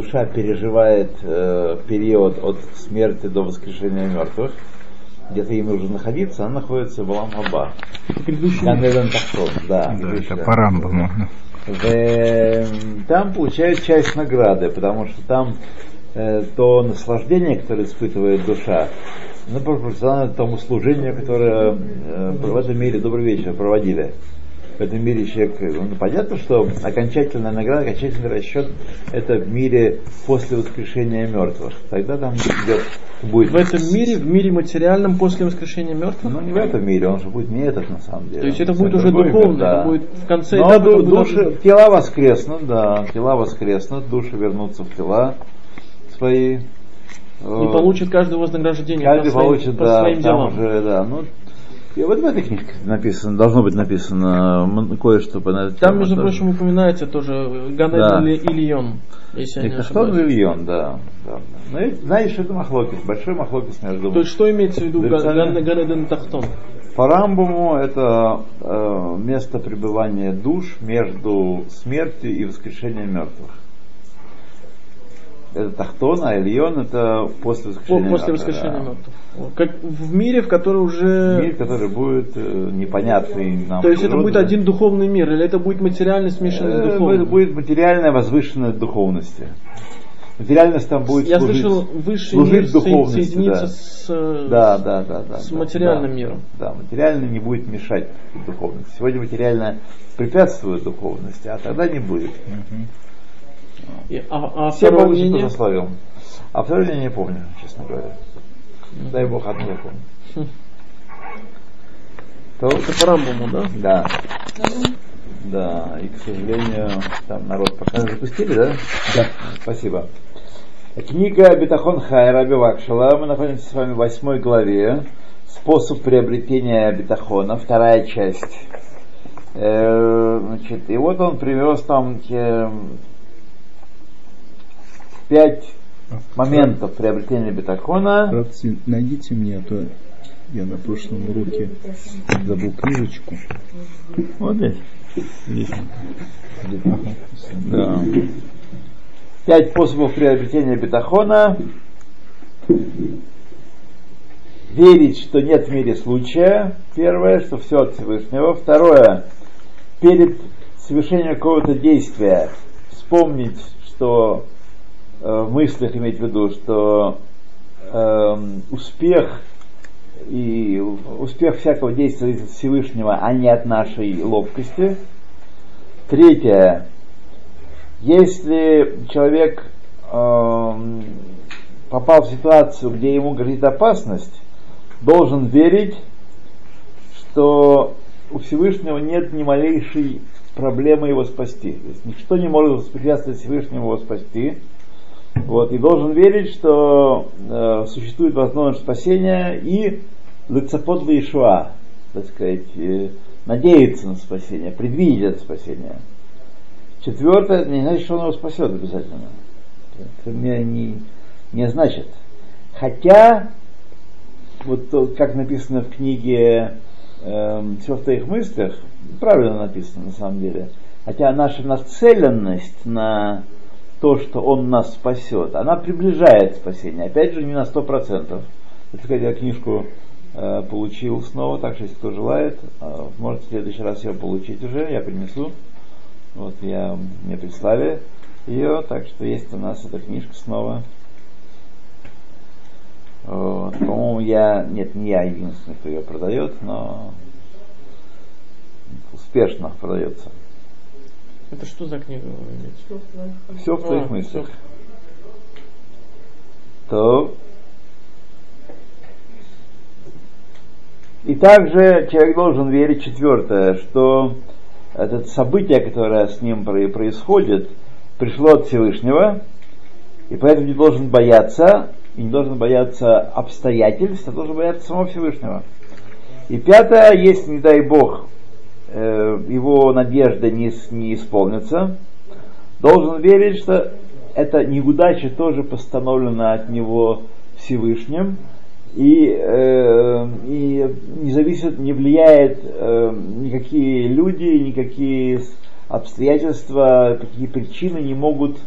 душа переживает э, период от смерти до воскрешения мертвых, где-то ей нужно находиться, она находится в Алам Аба. Ганеден Тахтон, да. Да, это по Рамбаму. Там получает часть награды, потому что там э, то наслаждение, которое испытывает душа, оно пропорционально тому служению, которое э, в этом мире добрый вечер проводили. В этом мире человек, ну, понятно, что окончательная награда, окончательный расчет это в мире после воскрешения мертвых. Тогда там идет, будет В этом мире, в мире материальном после воскрешения мертвых? ну, не в этом мире, он же будет не этот, на самом деле. То есть это будет уже духовно, да. это будет в конце Но этапа, ду- души, даже- тела воскреснут, да, тела воскреснут, души вернутся в тела свои. и получит каждое вознаграждение Каждый по своим, получит, по да, своим делам. уже, да, ну, и вот в этой книжке написано, должно быть написано кое-что по этой Там, между тоже. прочим, упоминается тоже Ганед Да. или Ильон, если я не ошибаюсь. Вильон, да. да. Ну, знаешь, это махлокис, большой махлокис между То есть что имеется в виду Ганеден Тахтон? По Рамбаму это э, место пребывания душ между смертью и воскрешением мертвых. Это Тахтон, а Ильон это после По- воскрешения После мертвых, воскрешения да. мертвых. Как в мире, в который уже... Мир, который будет э, непонятный нам. То есть это природе. будет один духовный мир, или это будет материально смешанный с Э, духовным? будет- Будет материальная возвышенность духовности. Материальность там будет Я служить, слышал, высший служить мир духовности, соединится да. с, Да, да, да, да. с да, материальным да, миром. Да, материально не будет мешать духовности. Сегодня материально препятствует духовности, а тогда не будет. И- а, а получат мнение? по засловием. А второе я не помню, честно говоря. Дай Бог одно я помню. То, Это по Рамбаму, да? да. Да, и, к сожалению, там народ пока запустили, да? Да. Спасибо. Книга Бетахон Хай Раби Вакшала. Мы находимся с вами в восьмой главе. Способ приобретения бетахона, вторая часть. Э, значит, и вот он привез там те, пять моментов приобретения бетахона. Братцы, найдите мне, а то я на прошлом уроке забыл книжечку. Вот здесь. Здесь. Да. Пять способов приобретения бетахона. Верить, что нет в мире случая. Первое, что все от Всевышнего. Второе, перед совершением какого-то действия вспомнить, что в мыслях иметь в виду, что эм, успех и успех всякого действия от Всевышнего, а не от нашей ловкости. Третье. Если человек эм, попал в ситуацию, где ему грозит опасность, должен верить, что у Всевышнего нет ни малейшей проблемы его спасти. То есть ничто не может воспрепятствовать Всевышнему его спасти. Вот, и должен верить, что э, существует возможность спасения и лицепот Ишуа, так сказать, э, надеяться на спасение, предвидеть это спасение. Четвертое, не значит, что он его спасет обязательно. Это не, не, не значит. Хотя, вот то, как написано в книге эм, «Все в твоих мыслях», правильно написано на самом деле, хотя наша нацеленность на то, что Он нас спасет, она приближает спасение. Опять же, не на сто процентов. Это я книжку э, получил снова, так что если кто желает, э, может в следующий раз ее получить уже, я принесу. Вот я, мне прислали ее, так что есть у нас эта книжка снова. Вот. По-моему, я, нет, не я единственный, кто ее продает, но успешно продается. Это что за книга вы имеете? Все в твоих А, мыслях. То. И также человек должен верить, четвертое, что это событие, которое с ним про- происходит, пришло от Всевышнего, и поэтому не должен бояться, и не должен бояться обстоятельств, а должен бояться самого Всевышнего. И пятое, если, не дай Бог, его надежда не, не исполнится, должен верить, что эта неудача тоже постановлена от него Всевышним, и, э, и не зависит, не влияет э, никакие люди, никакие обстоятельства, какие причины не могут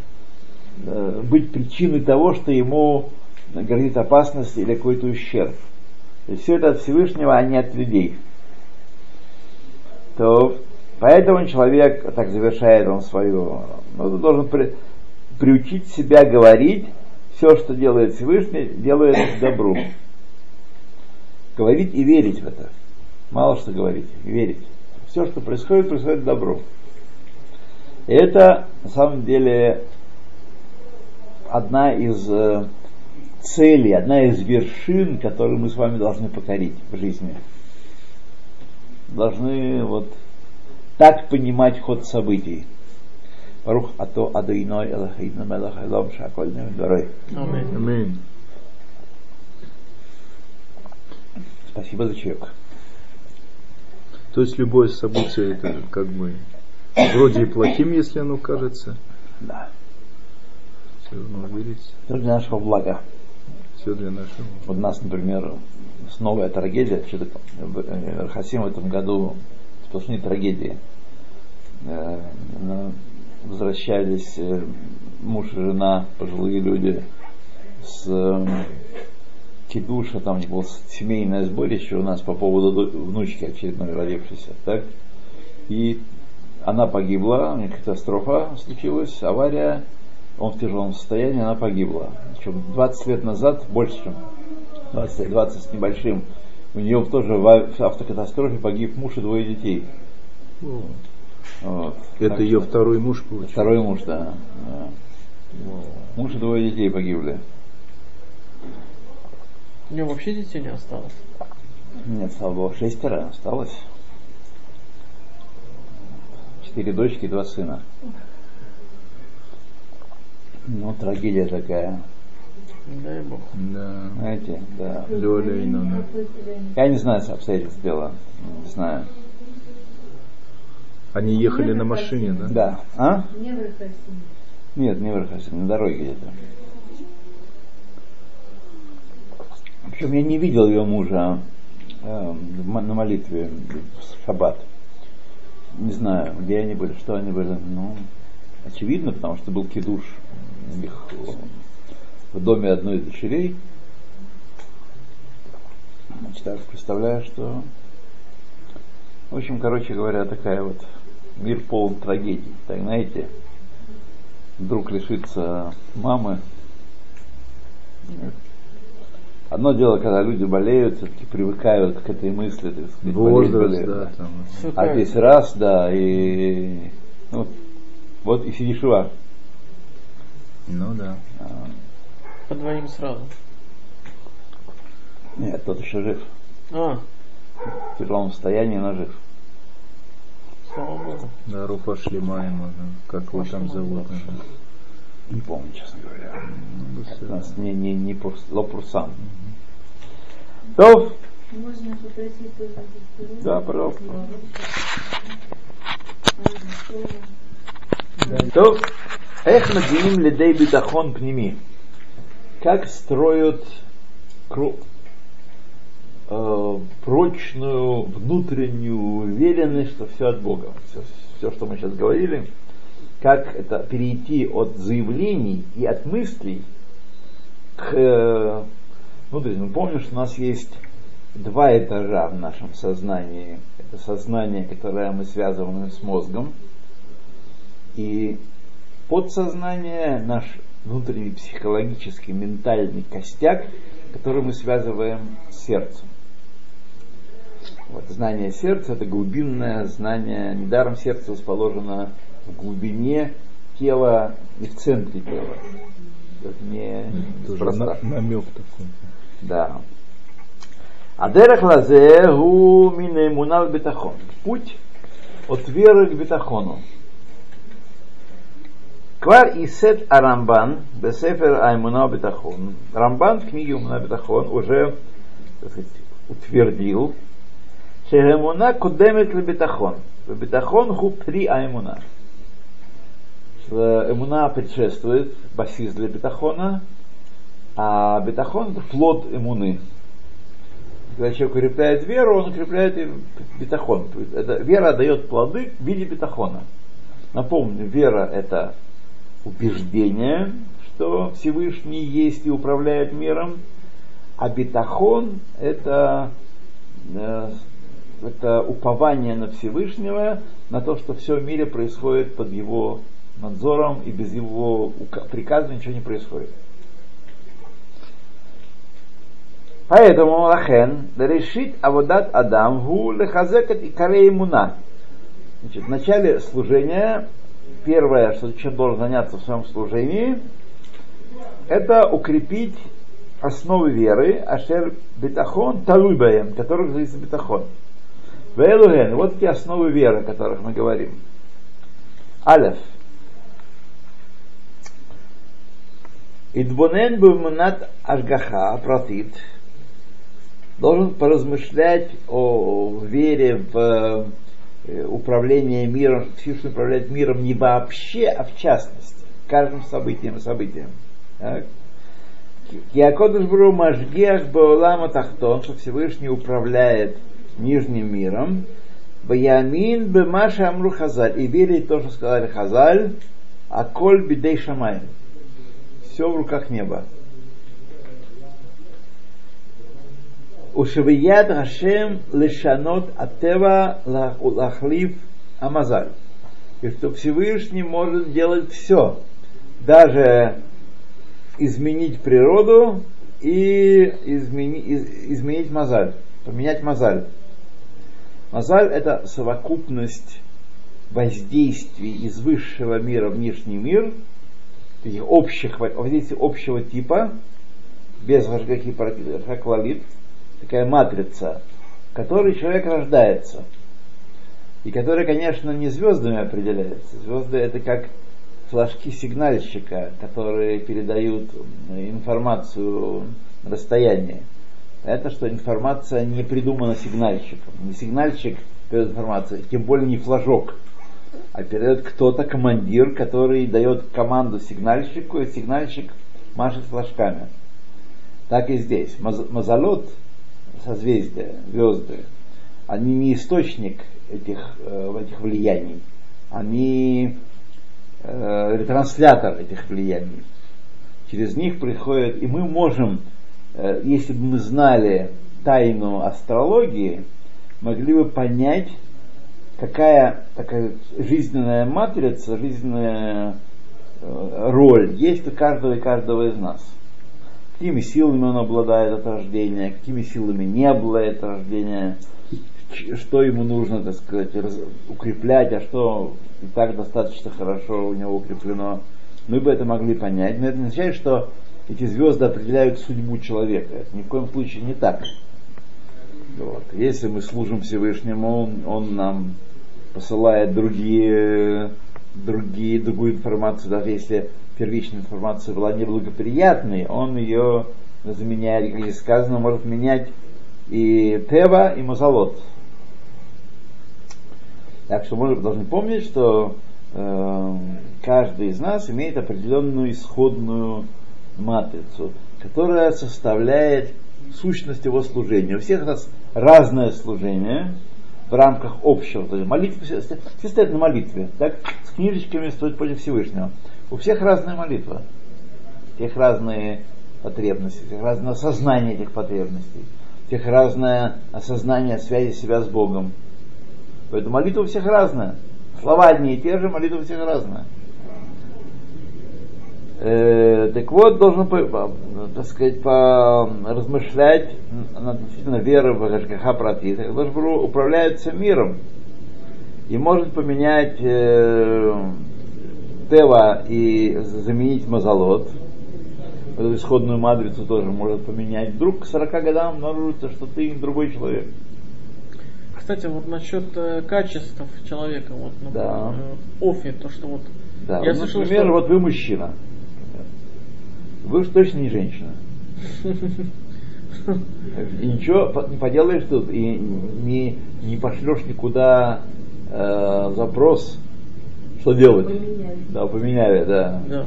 э, быть причиной того, что ему грозит опасность или какой-то ущерб. То есть все это от Всевышнего, а не от людей. То поэтому человек, так завершает он свою, ну, должен при, приучить себя говорить, все, что делает Всевышний, делает к добру. Говорить и верить в это. Мало что говорить, верить. Все, что происходит, происходит добру. И это, на самом деле, одна из э, целей, одна из вершин, которую мы с вами должны покорить в жизни. Должны вот так понимать ход событий. Барух ато адуиной элахейну мелах элом шаколь дорой. Аминь. Спасибо за чаек. То есть любое событие это как бы вроде и плохим, если оно кажется. Да. Все равно верить. Это для нашего блага. Все для нашего. Вот нас, например, новая трагедия, что-то в Хасим в этом году сплошные трагедии. Э, Возвращались э, муж и жена, пожилые люди, с э, кидуша, там было семейное сборище у нас по поводу внучки очередной родившейся, так? И она погибла, у нее катастрофа случилась, авария, он в тяжелом состоянии, она погибла. Причем 20 лет назад, больше, чем 20, 20 с небольшим, у нее тоже в автокатастрофе погиб муж и двое детей. Вот. Это так ее что, второй муж получился? Второй муж, да. да. Муж и двое детей погибли. У него вообще детей не осталось? Нет, слава богу, шестеро осталось. Четыре дочки и два сына. Ну, трагедия такая. Дай Бог. Да. Знаете, да. Доля и Я не знаю обстоятельств дела. Не знаю. Они ехали на машине, да? Да. А? Не в Рахасине. Нет, не в Рахасине, на дороге где-то. Причем я не видел ее мужа э, на молитве в шаббат. Не знаю, где они были, что они были. Ну, очевидно, потому что был кидуш их в доме одной из дочерей. Значит, так представляю, что... В общем, короче говоря, такая вот мир полон трагедий. Так, знаете, вдруг лишится мамы. Одно дело, когда люди болеют, все-таки привыкают к этой мысли, так сказать, Возраст, болеть, да, там. А здесь раз, да, и ну, вот и сидишь Ишуа. Ну да. А. По двоим сразу. Нет, тот еще жив. А. В тяжелом состоянии, но жив. Слава Богу. Да, Руфа Шлемаема, как его там зовут. Не помню, честно говоря. Ну, Это у нас не, не, не пурс, лопурсан. То, Можно попросить тоже да, пожалуйста. То, איך מגיעים לידי ביטחון פנימי? Как строят э, прочную внутреннюю уверенность, что все от Бога. Все, все, что мы сейчас говорили, как это перейти от заявлений и от мыслей к э, внутреннему. Помню, что у нас есть два этажа в нашем сознании. Это сознание, которое мы связываем с мозгом, и подсознание, наш внутренний психологический, ментальный костяк, который мы связываем с сердцем. Вот, знание сердца – это глубинное знание. Недаром сердце расположено в глубине тела и в центре тела. Это не на, намек такой. Да. Адерах лазе гу мине мунал бетахон. Путь от веры к бетахону. Квар Исет Арамбан, Бесефер Аймуна Бетахон. Рамбан в книге Умна Бетахон уже сказать, утвердил, Шехемуна кудемет лебетахон. Бетахон ху при аймуна. Эмуна предшествует басиз для бетахона, а бетахон это плод эмуны. Когда человек укрепляет веру, он укрепляет и бетахон. Это, вера дает плоды в виде бетахона. Напомню, вера это убеждение, что Всевышний есть и управляет миром, а битахон это, э, это упование на Всевышнего, на то, что все в мире происходит под его надзором и без его приказа ничего не происходит. Поэтому лахен решит аводат адам гу лехазекат и карей муна. Значит, в начале служения первое, что человек должен заняться в своем служении, это укрепить основы веры, ашер бетахон талуйбаем, которых зависит бетахон. Вейлуген, вот те основы веры, о которых мы говорим. Алеф. Идбонен бумнат ашгаха протит должен поразмышлять о вере в э, управление миром, Всевышний управляет миром не вообще, а в частности, каждым событием и событием. Якодыш Бру Машгех Баулама Тахтон, что Всевышний управляет нижним миром, Баямин Бемаша Амру Хазаль, и верит то, что сказали Хазаль, а коль бидей шамай. Все в руках неба. ушевияд Хашем лешанот атева лахлив амазаль. И что Всевышний может делать все, даже изменить природу и измени, из, изменить мазаль, поменять мазаль. Мазаль это совокупность воздействий из высшего мира в нижний мир, таких общих воздействий общего типа, без каких-то такая матрица, в которой человек рождается. И которая, конечно, не звездами определяется. Звезды это как флажки сигнальщика, которые передают информацию на расстоянии. Это что информация не придумана сигнальщиком. Не сигнальщик передает информацию, тем более не флажок, а передает кто-то, командир, который дает команду сигнальщику, и сигнальщик машет флажками. Так и здесь. Мазалот, созвездия, звезды, они не источник этих, э, этих влияний, они э, ретранслятор этих влияний. Через них приходят, и мы можем, э, если бы мы знали тайну астрологии, могли бы понять, какая такая жизненная матрица, жизненная роль есть у каждого и каждого из нас какими силами он обладает от рождения, какими силами не обладает рождения, что ему нужно, так сказать, укреплять, а что и так достаточно хорошо у него укреплено. Мы бы это могли понять, но это означает, что эти звезды определяют судьбу человека. Это ни в коем случае не так. Вот. Если мы служим Всевышнему, он, он нам посылает другие, другие, другую информацию, даже если первичная информация была неблагоприятной, он ее заменяет, как здесь сказано, может менять и Тева, и Мазалот. Так что мы должны помнить, что э, каждый из нас имеет определенную исходную матрицу, которая составляет сущность его служения. У всех нас разное служение в рамках общего. Молитва, все, стоят на молитве, так, с книжечками стоят против Всевышнего. У всех разная молитва. У всех разные потребности, у всех разное осознание этих потребностей, у всех разное осознание связи себя с Богом. Поэтому молитва у всех разная. Слова одни и те же, молитва у всех разная. Э, так вот, должен, так сказать, размышлять над действительно верой в Гашгаха Прати. Должен управляется миром и может поменять э, Тева и заменить Мазалот, эту исходную матрицу тоже может поменять. Вдруг к 40 годам обнаружится, что ты другой человек. Кстати, вот насчет э, качеств человека, вот, например, да. э, офи, то, что вот... Да, я ну, слышал, например, что... вот вы мужчина. Вы уж точно не женщина. И ничего не поделаешь тут, и не, не пошлешь никуда э, запрос что делать? Поменяли. Да, поменяли, да. Да.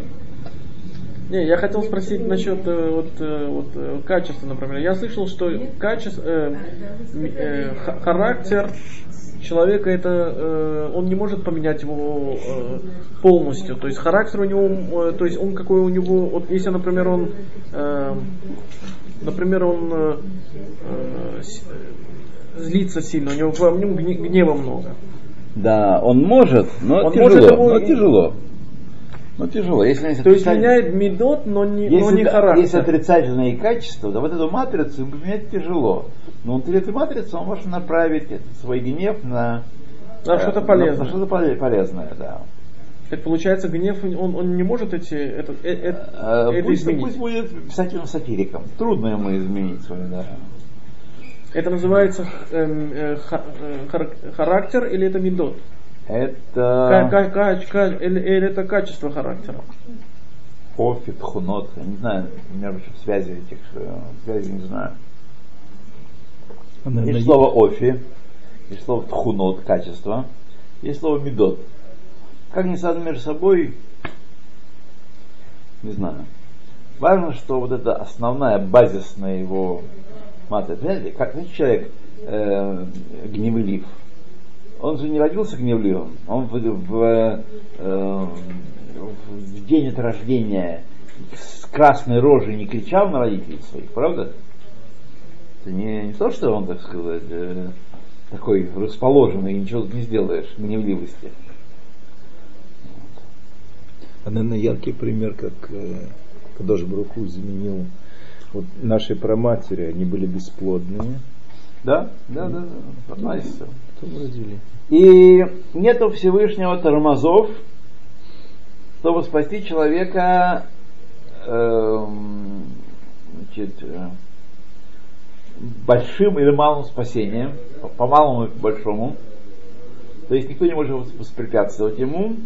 Не, я хотел спросить насчет э, вот, э, вот, э, качества, например. Я слышал, что качество, э, м- э, ха- характер человека это э, он не может поменять его э, полностью. То есть характер у него, э, то есть он какой у него, вот если, например, он, э, например, он э, э, э, злится сильно, у него нем гне- гнева много. Да, он может, но Он тяжело. может его но тяжело. Но тяжело. Если, если То есть меняет медот, но не, но если, не да, характер. есть отрицательные качества, да вот эту матрицу поменять тяжело. Но внутри этой матрицы он может направить свой гнев на, На э, что-то на- полезное. На, что-то поле- полезное, да. Так получается, гнев, он, он не может эти, это, э- э- Э, это пусть, изменить. пусть будет писателем-сатириком. Трудно ему изменить свой, да. Это называется эм, э, э, хар- характер или это медот? Это ка- ка- ка- или, или это качество характера? офит, хунот. Я не знаю, между связи этих э, связей не знаю. Наверное, Есть слово офи, есть слово тхунот, качество, есть слово медот. Как они связаны между собой, не знаю. Важно, что вот это основная, базисная его как человек э, гневлив, он же не родился гневливым, он в, в, э, в день от рождения с красной рожей не кричал на родителей своих, правда? Это не, не то, что он, так сказать, э, такой расположенный, ничего не сделаешь, гневливости. А, наверное, яркий пример, как э, Кадош Бруку изменил вот наши праматери, они были бесплодные, Да, да, да, да. Относится. потом родили. И нету Всевышнего тормозов, чтобы спасти человека эм, значит, э, большим или малым спасением, по, по малому и по большому. То есть никто не может воспрепятствовать ему.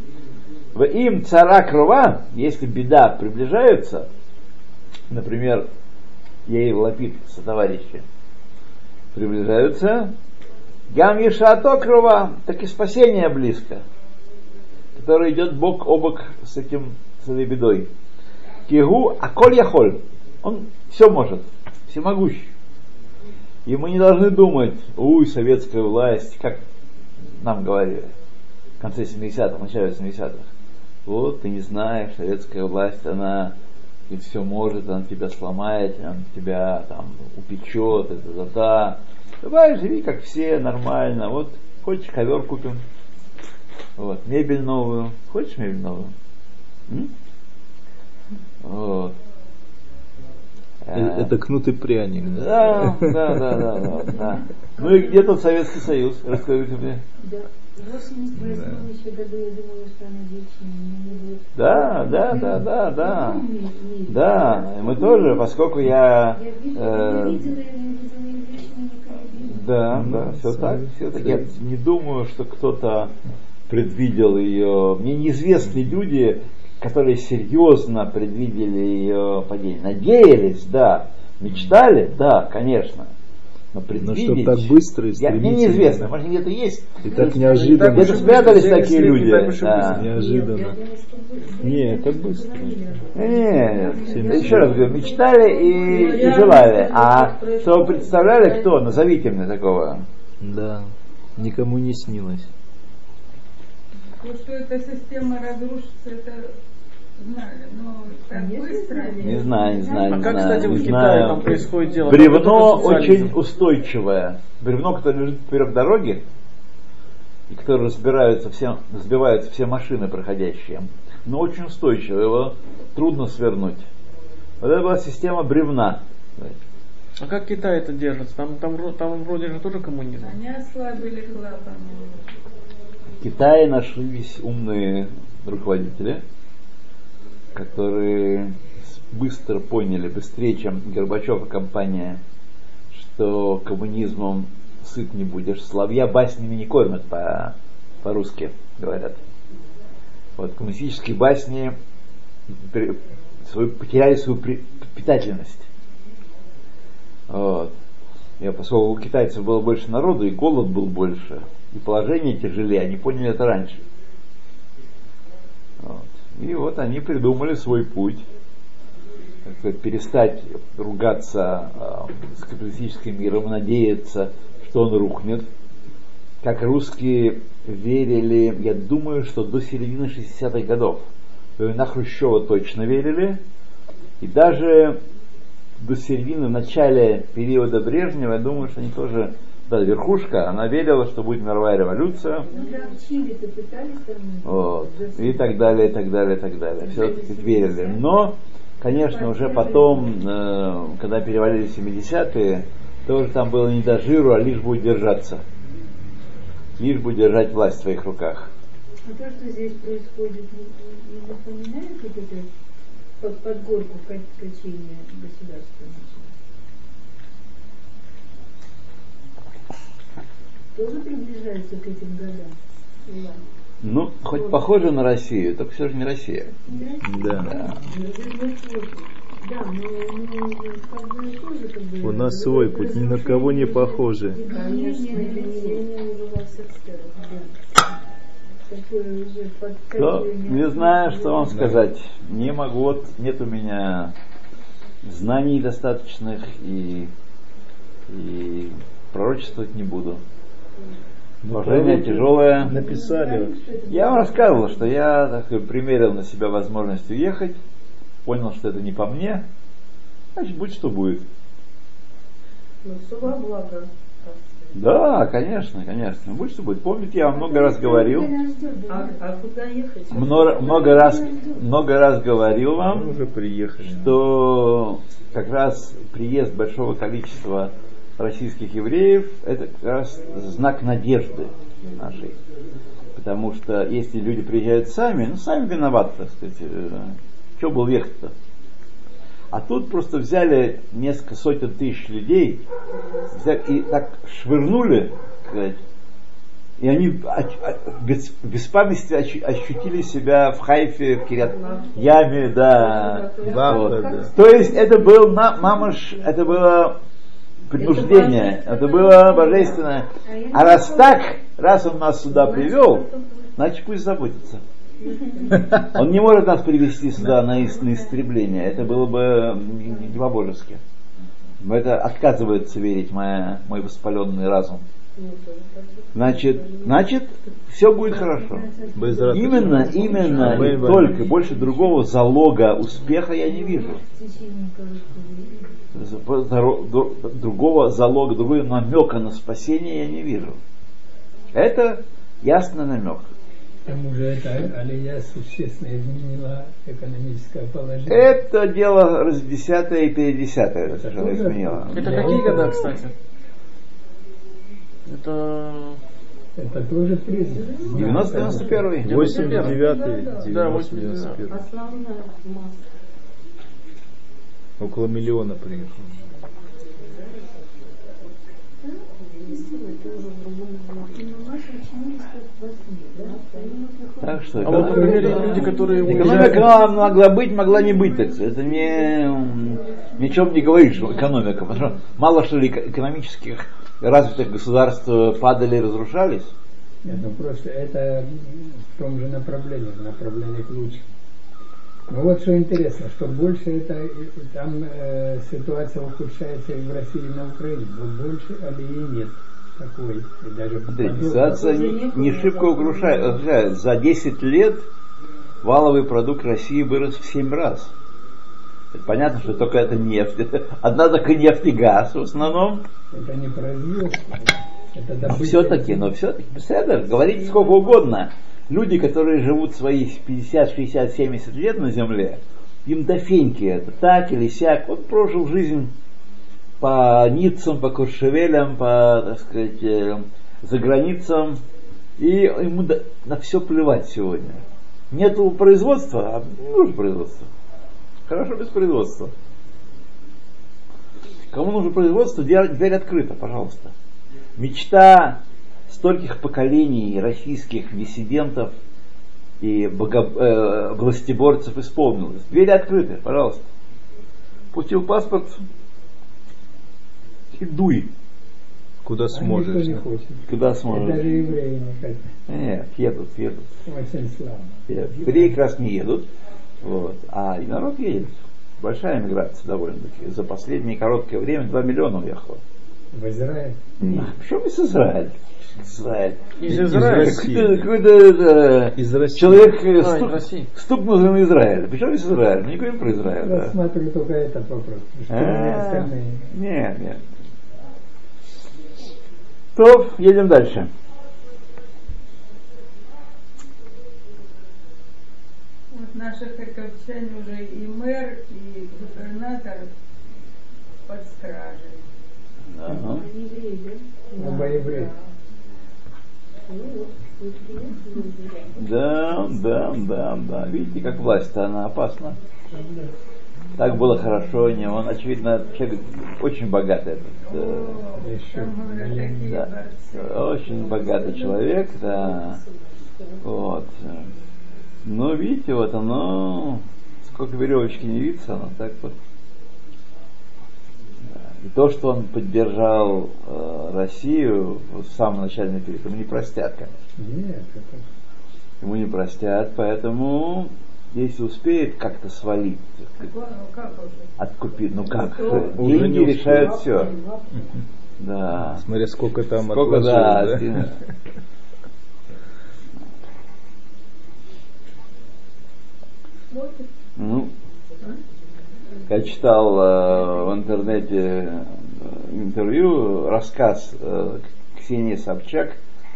В им цара крова, если беда приближается, например, Яир Лапид со товарищи приближаются, Гам Ешато крова, так и спасение близко, которое идет бок о бок с этим, с этой бедой. Кигу, коль яхоль, он все может, всемогущ. И мы не должны думать, уй, советская власть, как нам говорили в конце 70-х, в начале 70-х. Вот, ты не знаешь, советская власть, она все может, она тебя сломает, она тебя там упечет, это да да. Давай живи как все, нормально. Вот хочешь ковер купим. Вот, мебель новую. Хочешь мебель новую? М? Вот. Э, Это кнут и пряник. Да, да, да, да, да, да. Ну и где тот Советский Союз? Расскажите мне. Да. В 88 еще году я думала, что она вечная, но не будет. Да, да, да, да, да. И мы тоже, поскольку я... Э. Да, да, все так, все так. Я не думаю, что кто-то предвидел ее. Мне неизвестны люди, которые серьезно предвидели ее падение. Надеялись, да. Мечтали, да, конечно. Но Но предвидеть... чтобы так быстро и Я, мне стремительно. неизвестно, может где-то есть. И так Так неожиданно. Где-то спрятались такие не люди. да. Неожиданно. Что. Не, это быстро. Нет, еще раз говорю, мечтали и, и желали. А что вы представляли, кто? Назовите мне такого. Да. Никому не снилось. То, что эта система разрушится, это но так быстро. Не знаю, не знаю, А не как, знаю. кстати, в Китае знаю. там происходит дело? Бревно очень устойчивое. Бревно, которое лежит поперек дороги, и которое разбираются все, сбиваются все машины проходящие, но очень устойчивое, его трудно свернуть. Вот это была система бревна. А как Китай это держится? Там, там, там вроде же тоже коммунизм. Они ослабили клапан. В Китае нашлись умные руководители, которые быстро поняли, быстрее, чем Горбачев и компания, что коммунизмом сыт не будешь. Славья баснями не кормят по, по-русски, говорят. Вот коммунистические басни свою, потеряли свою при- питательность. Вот. И поскольку у китайцев было больше народу, и голод был больше, и положение тяжелее, они поняли это раньше. И вот они придумали свой путь. сказать, перестать ругаться э, с капиталистическим миром, надеяться, что он рухнет. Как русские верили, я думаю, что до середины 60-х годов. На Хрущева точно верили. И даже до середины, в начале периода Брежнева, я думаю, что они тоже, да, верхушка, она верила, что будет мировая революция. Ну да, в Чили-то пытались там... Вот. И так далее, и так далее, и так далее. Все верили. Но, конечно, уже потом, э, когда перевалили 70-е, тоже там было не до жиру, а лишь бы удержаться. Лишь бы держать власть в своих руках. А то, что здесь происходит, не, не напоминает вот это под, под горку ка- качения государства Тоже приближается к этим годам? Ну, хоть похоже на Россию, только все же не Россия. Да. Да. Да, но, но как бы тоже как бы... У нас свой путь, ни на кого не похожи. То, подкачивание. не знаю, что вам сказать. Не могу, вот нет у меня знаний достаточных и, и пророчествовать не буду. Положение тяжелое. Написали. Я вам рассказывал, что я так сказать, примерил на себя возможность уехать, понял, что это не по мне, значит, будь что будет. Ну, все во благо. Да, конечно, конечно. Будь что будет. Помните, я вам много раз говорил, А, а куда ехать? много, много раз, много раз говорил Мы вам, уже приехали. что как раз приезд большого количества российских евреев это как раз знак надежды нашей. Потому что если люди приезжают сами, ну сами виноваты, так сказать, что был ехать-то. А тут просто взяли несколько сотен тысяч людей и так швырнули, сказать, и они без, беспамятстве ощу- ощутили себя в Хайфе, в Кирят Яме, да. Вот. да. То есть это был мамаш, это было предупреждение, это было божественное. А раз так, раз он нас сюда привел, значит пусть заботится. Он не может нас привести сюда на, ис- на истребление. Это было бы не, по-божески. Но это отказывается верить моя, мой воспаленный разум. Значит, значит, все будет хорошо. Именно, именно, и только, больше другого залога успеха я не вижу. Другого залога, другого намека на спасение я не вижу. Это ясный намек. К тому же эта алия существенно изменила экономическое положение. Это дело раз десятое и передесятое это совершенно изменило. Это какие года, кстати? Это... Это тоже признак. 90-91. 89 Да, 91 Основная масса. Около миллиона приехало. Так что А вот, например, люди, которые экономика уезжают... могла быть, могла не быть. Так. Это не, м, ни о чем не говорит, что экономика. Потому что мало что ли эко- экономических развитых государств падали и разрушались. Нет, ну просто это в том же направлении, в направлении к лучшему. Но вот что интересно, что больше это и- там э, ситуация ухудшается и в России, и на Украине. Вот больше алии нет такой. И даже ситуация не, не шибко угрушает. ухудшает. За 10 лет валовый продукт России вырос в 7 раз. Понятно, что только это нефть. Одна только нефть и газ в основном. Это не производство, это Но добыча. все-таки, но все-таки, представляете, говорите сколько угодно. Люди, которые живут свои 50, 60, 70 лет на земле, им до феньки это, так или сяк. Он прожил жизнь по Ниццам, по Куршевелям, по, так сказать, э, за границам, и ему на все плевать сегодня. Нету производства, а нужно производство. Хорошо без производства. Кому нужно производство, дверь, дверь открыта, пожалуйста. Мечта стольких поколений российских диссидентов и бого, э, властеборцев исполнилась. Двери открыты, пожалуйста. Пустил паспорт и дуй, Куда А сможешь. не хочет. куда И сможешь. даже евреи не хотят. Нет, едут, едут. Очень славно. едут. Евреи как раз не едут. Вот. А и народ едет. Большая миграция довольно-таки. За последнее короткое время 2 миллиона уехало. В Израиль. А, Причем из Израиля? Израиль. Из Из Израиля. России. Какой-то, э, Из России. человек э, А, из стук- России. стукнул на Израиль. Причем из Израиля? Мы не говорим про Израиль. да. Рассматриваю только этот вопрос. Что А? Нет, нет. То, едем дальше. Вот наши харьковчане уже и мэр, и губернатор под стражей. Да? Оба евреи. Ну евреи. Да, да, да, да. Видите, как власть-то она опасна. Так было хорошо, не он, очевидно, человек очень богатый. Этот, э, говорят, такие да, очень богатый человек, да. Вот. Ну, видите, вот оно, сколько веревочки не виться, оно так вот. И то, что он поддержал э, Россию в самом начальном период, ему не простят, конечно. Нет, это Ему не простят, поэтому если успеет как-то свалить, Ну, как уже? откупить, ну как, Уже деньги решают все. Да. Смотря сколько там Сколько, отложил, да, да? Ну, я читал э, в интернете э, интервью, рассказ э, Ксении Собчак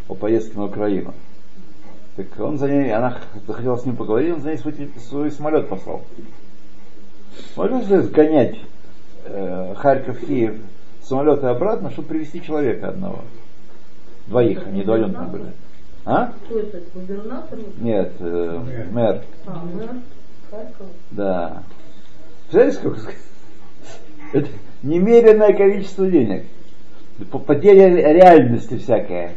о поездке на Украину. Так он за ней, она захотела с ним поговорить, он за ней свой, свой самолет послал. Можно ли сгонять э, Харьков, Киев самолеты обратно, чтобы привезти человека одного? Двоих, они вдвоем были. А? Кто это? Губернатор? Нет, э, мэр. А, мэр Харькова. Да. Представляете, сколько? Это немеренное количество денег. Потеря ре- реальности всякая.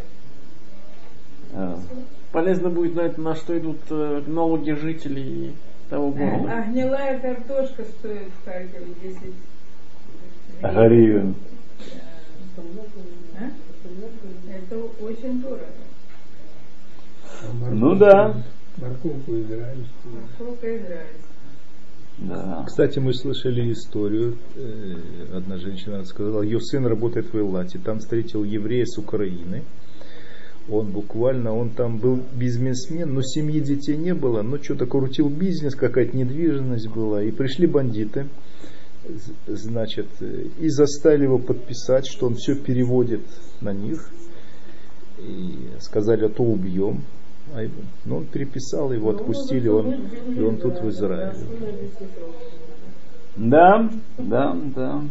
Полезно будет на это, на что идут э, налоги жителей того города. А гнилая картошка стоит в Харькове 10 Гривен. А? Это очень дорого. а Ну да. Морковку израильскую. Сколько израильских. Да. Кстати, мы слышали историю. э, Одна женщина сказала, ее сын работает в Эллате. Там встретил еврея с Украины. Он буквально, он там был бизнесмен, но семьи детей не было, но что-то крутил бизнес, какая-то недвижимость была. И пришли бандиты, значит, э, и заставили его подписать, что он все переводит на них. И сказали, а то убьем. А его- ну, он переписал, его отпустили, он, и он тут в Израиле. Да, да, да.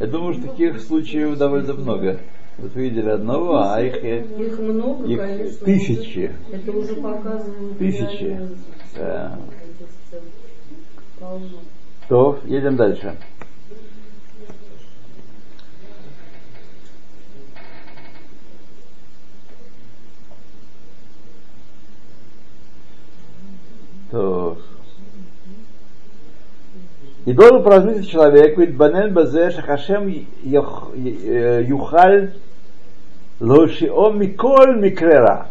Я думаю, что таких случаев довольно много. Вот вы видели одного, а их, э, Их много, их конечно. тысячи. Это уже показывают Тысячи. Да. То, едем дальше. То. И должен поразмыслить человек, ведь банен базе шахашем э, юхаль лошиом миколь микрера.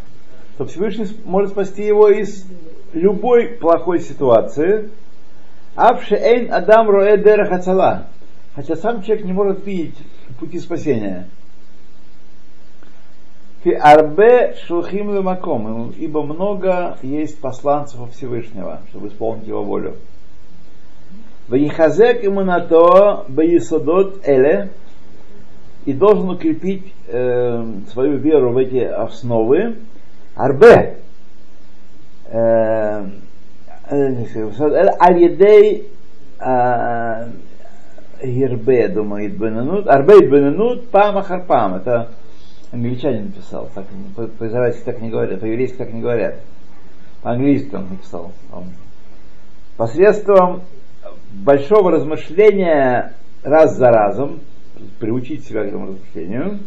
Что Всевышний может спасти его из любой плохой ситуации, Авшеэйн Адам Роэ Дерех Ацала. Хотя сам человек не может видеть пути спасения. Фи арбе шухим лемаком, ибо много есть посланцев Всевышнего, чтобы исполнить его волю. Ваихазек имунато баисодот эле, и должен укрепить э, свою веру в эти основы. Арбе, э, Аль-Едей Гербе, думаю, Идбенанут. Арбе Идбенанут, Пам Ахарпам. Это англичанин написал. Так, по- по-израильски так не говорят, по-еврейски так не говорят. По-английски он написал. Он. Посредством большого размышления раз за разом, приучить себя к этому размышлению,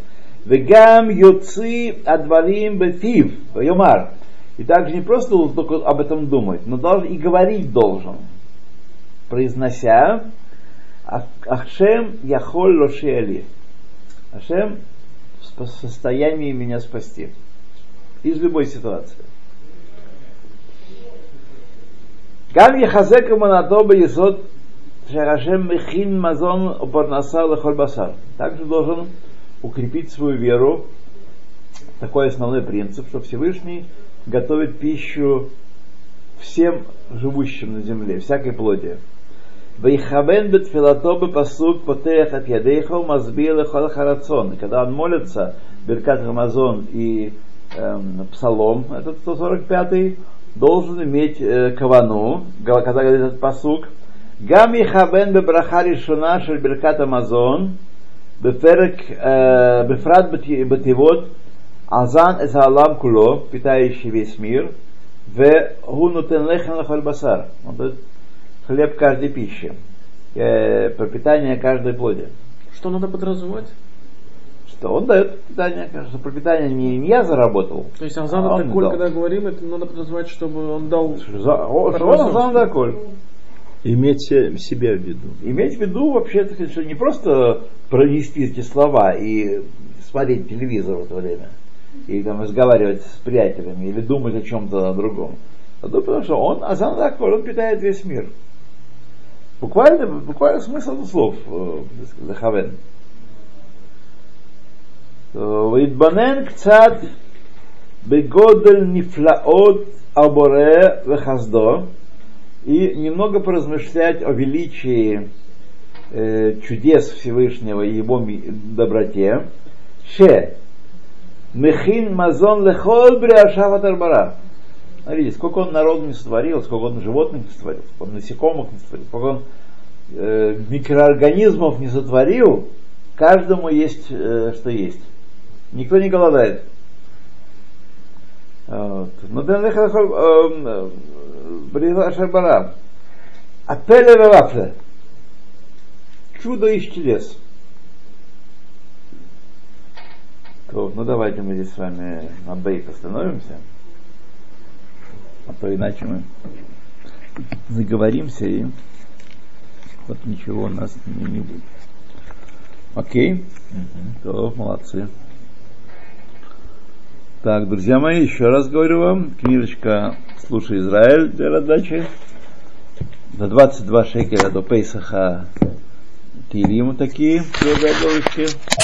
Вегам юци адварим бефив, йомар. И также не просто только об этом думать, но должен и говорить должен, произнося «Ах- Ахшем яхоль лошиали. Ашем в состоянии меня спасти. Из любой ситуации. Гам яхазек манадоба есот Шарашем Мехин Мазон Барнаса Лехоль Басар. Также должен укрепить свою веру. Такой основной принцип, что Всевышний готовит пищу всем живущим на земле, всякой плоти. Вейхавен бетфилатобы пасук потеях от ядейха умазбил харацон. Когда он молится, Беркат Рамазон и эм, Псалом, этот 145 должен иметь э, кавану, когда говорит этот пасук. Гам Ихавен бебрахари шуна шель Беркат Амазон, беферек, э, бефрат бетивот, азан это алам куло, питающий весь мир, в гунутен лехен лахаль басар. Он дает хлеб каждой пищи, э, пропитание каждой плоти. Что надо подразумевать? Что он дает питание, кажется, пропитание не, не я заработал. То есть Азан А он это коль, дал. когда говорим, это надо подразумевать, чтобы он дал... За- о, что он сам такой. Иметь се- себя в виду. Иметь в виду вообще, так сказать, что не просто пронести эти слова и смотреть телевизор в это время, или там разговаривать с приятелями, или думать о чем-то другом. А то потому что он, Азан такой, он питает весь мир. Буквально, буквально смысл слов э, захавен. Э, Витбанен кцат бегодель нифлаот аборе вехаздо и немного поразмышлять о величии э, чудес Всевышнего и его доброте. Ше. Мехин мазон лехол бриашава тарбара. Смотрите, сколько он народу не сотворил, сколько он животных не сотворил, сколько он насекомых не сотворил, сколько он э, микроорганизмов не сотворил, каждому есть э, что есть. Никто не голодает. Вот. Но ты Бриха Шарбара. А Пеле Вафле. Чудо из чудес. Ну давайте мы здесь с вами на бейт остановимся. А то иначе мы заговоримся и вот ничего у нас не, не будет. Окей? То, молодцы. Так, друзья мои, еще раз говорю вам, книжечка «Слушай Израиль» для раздачи. За 22 шекеля до Пейсаха Тилиму такие, две.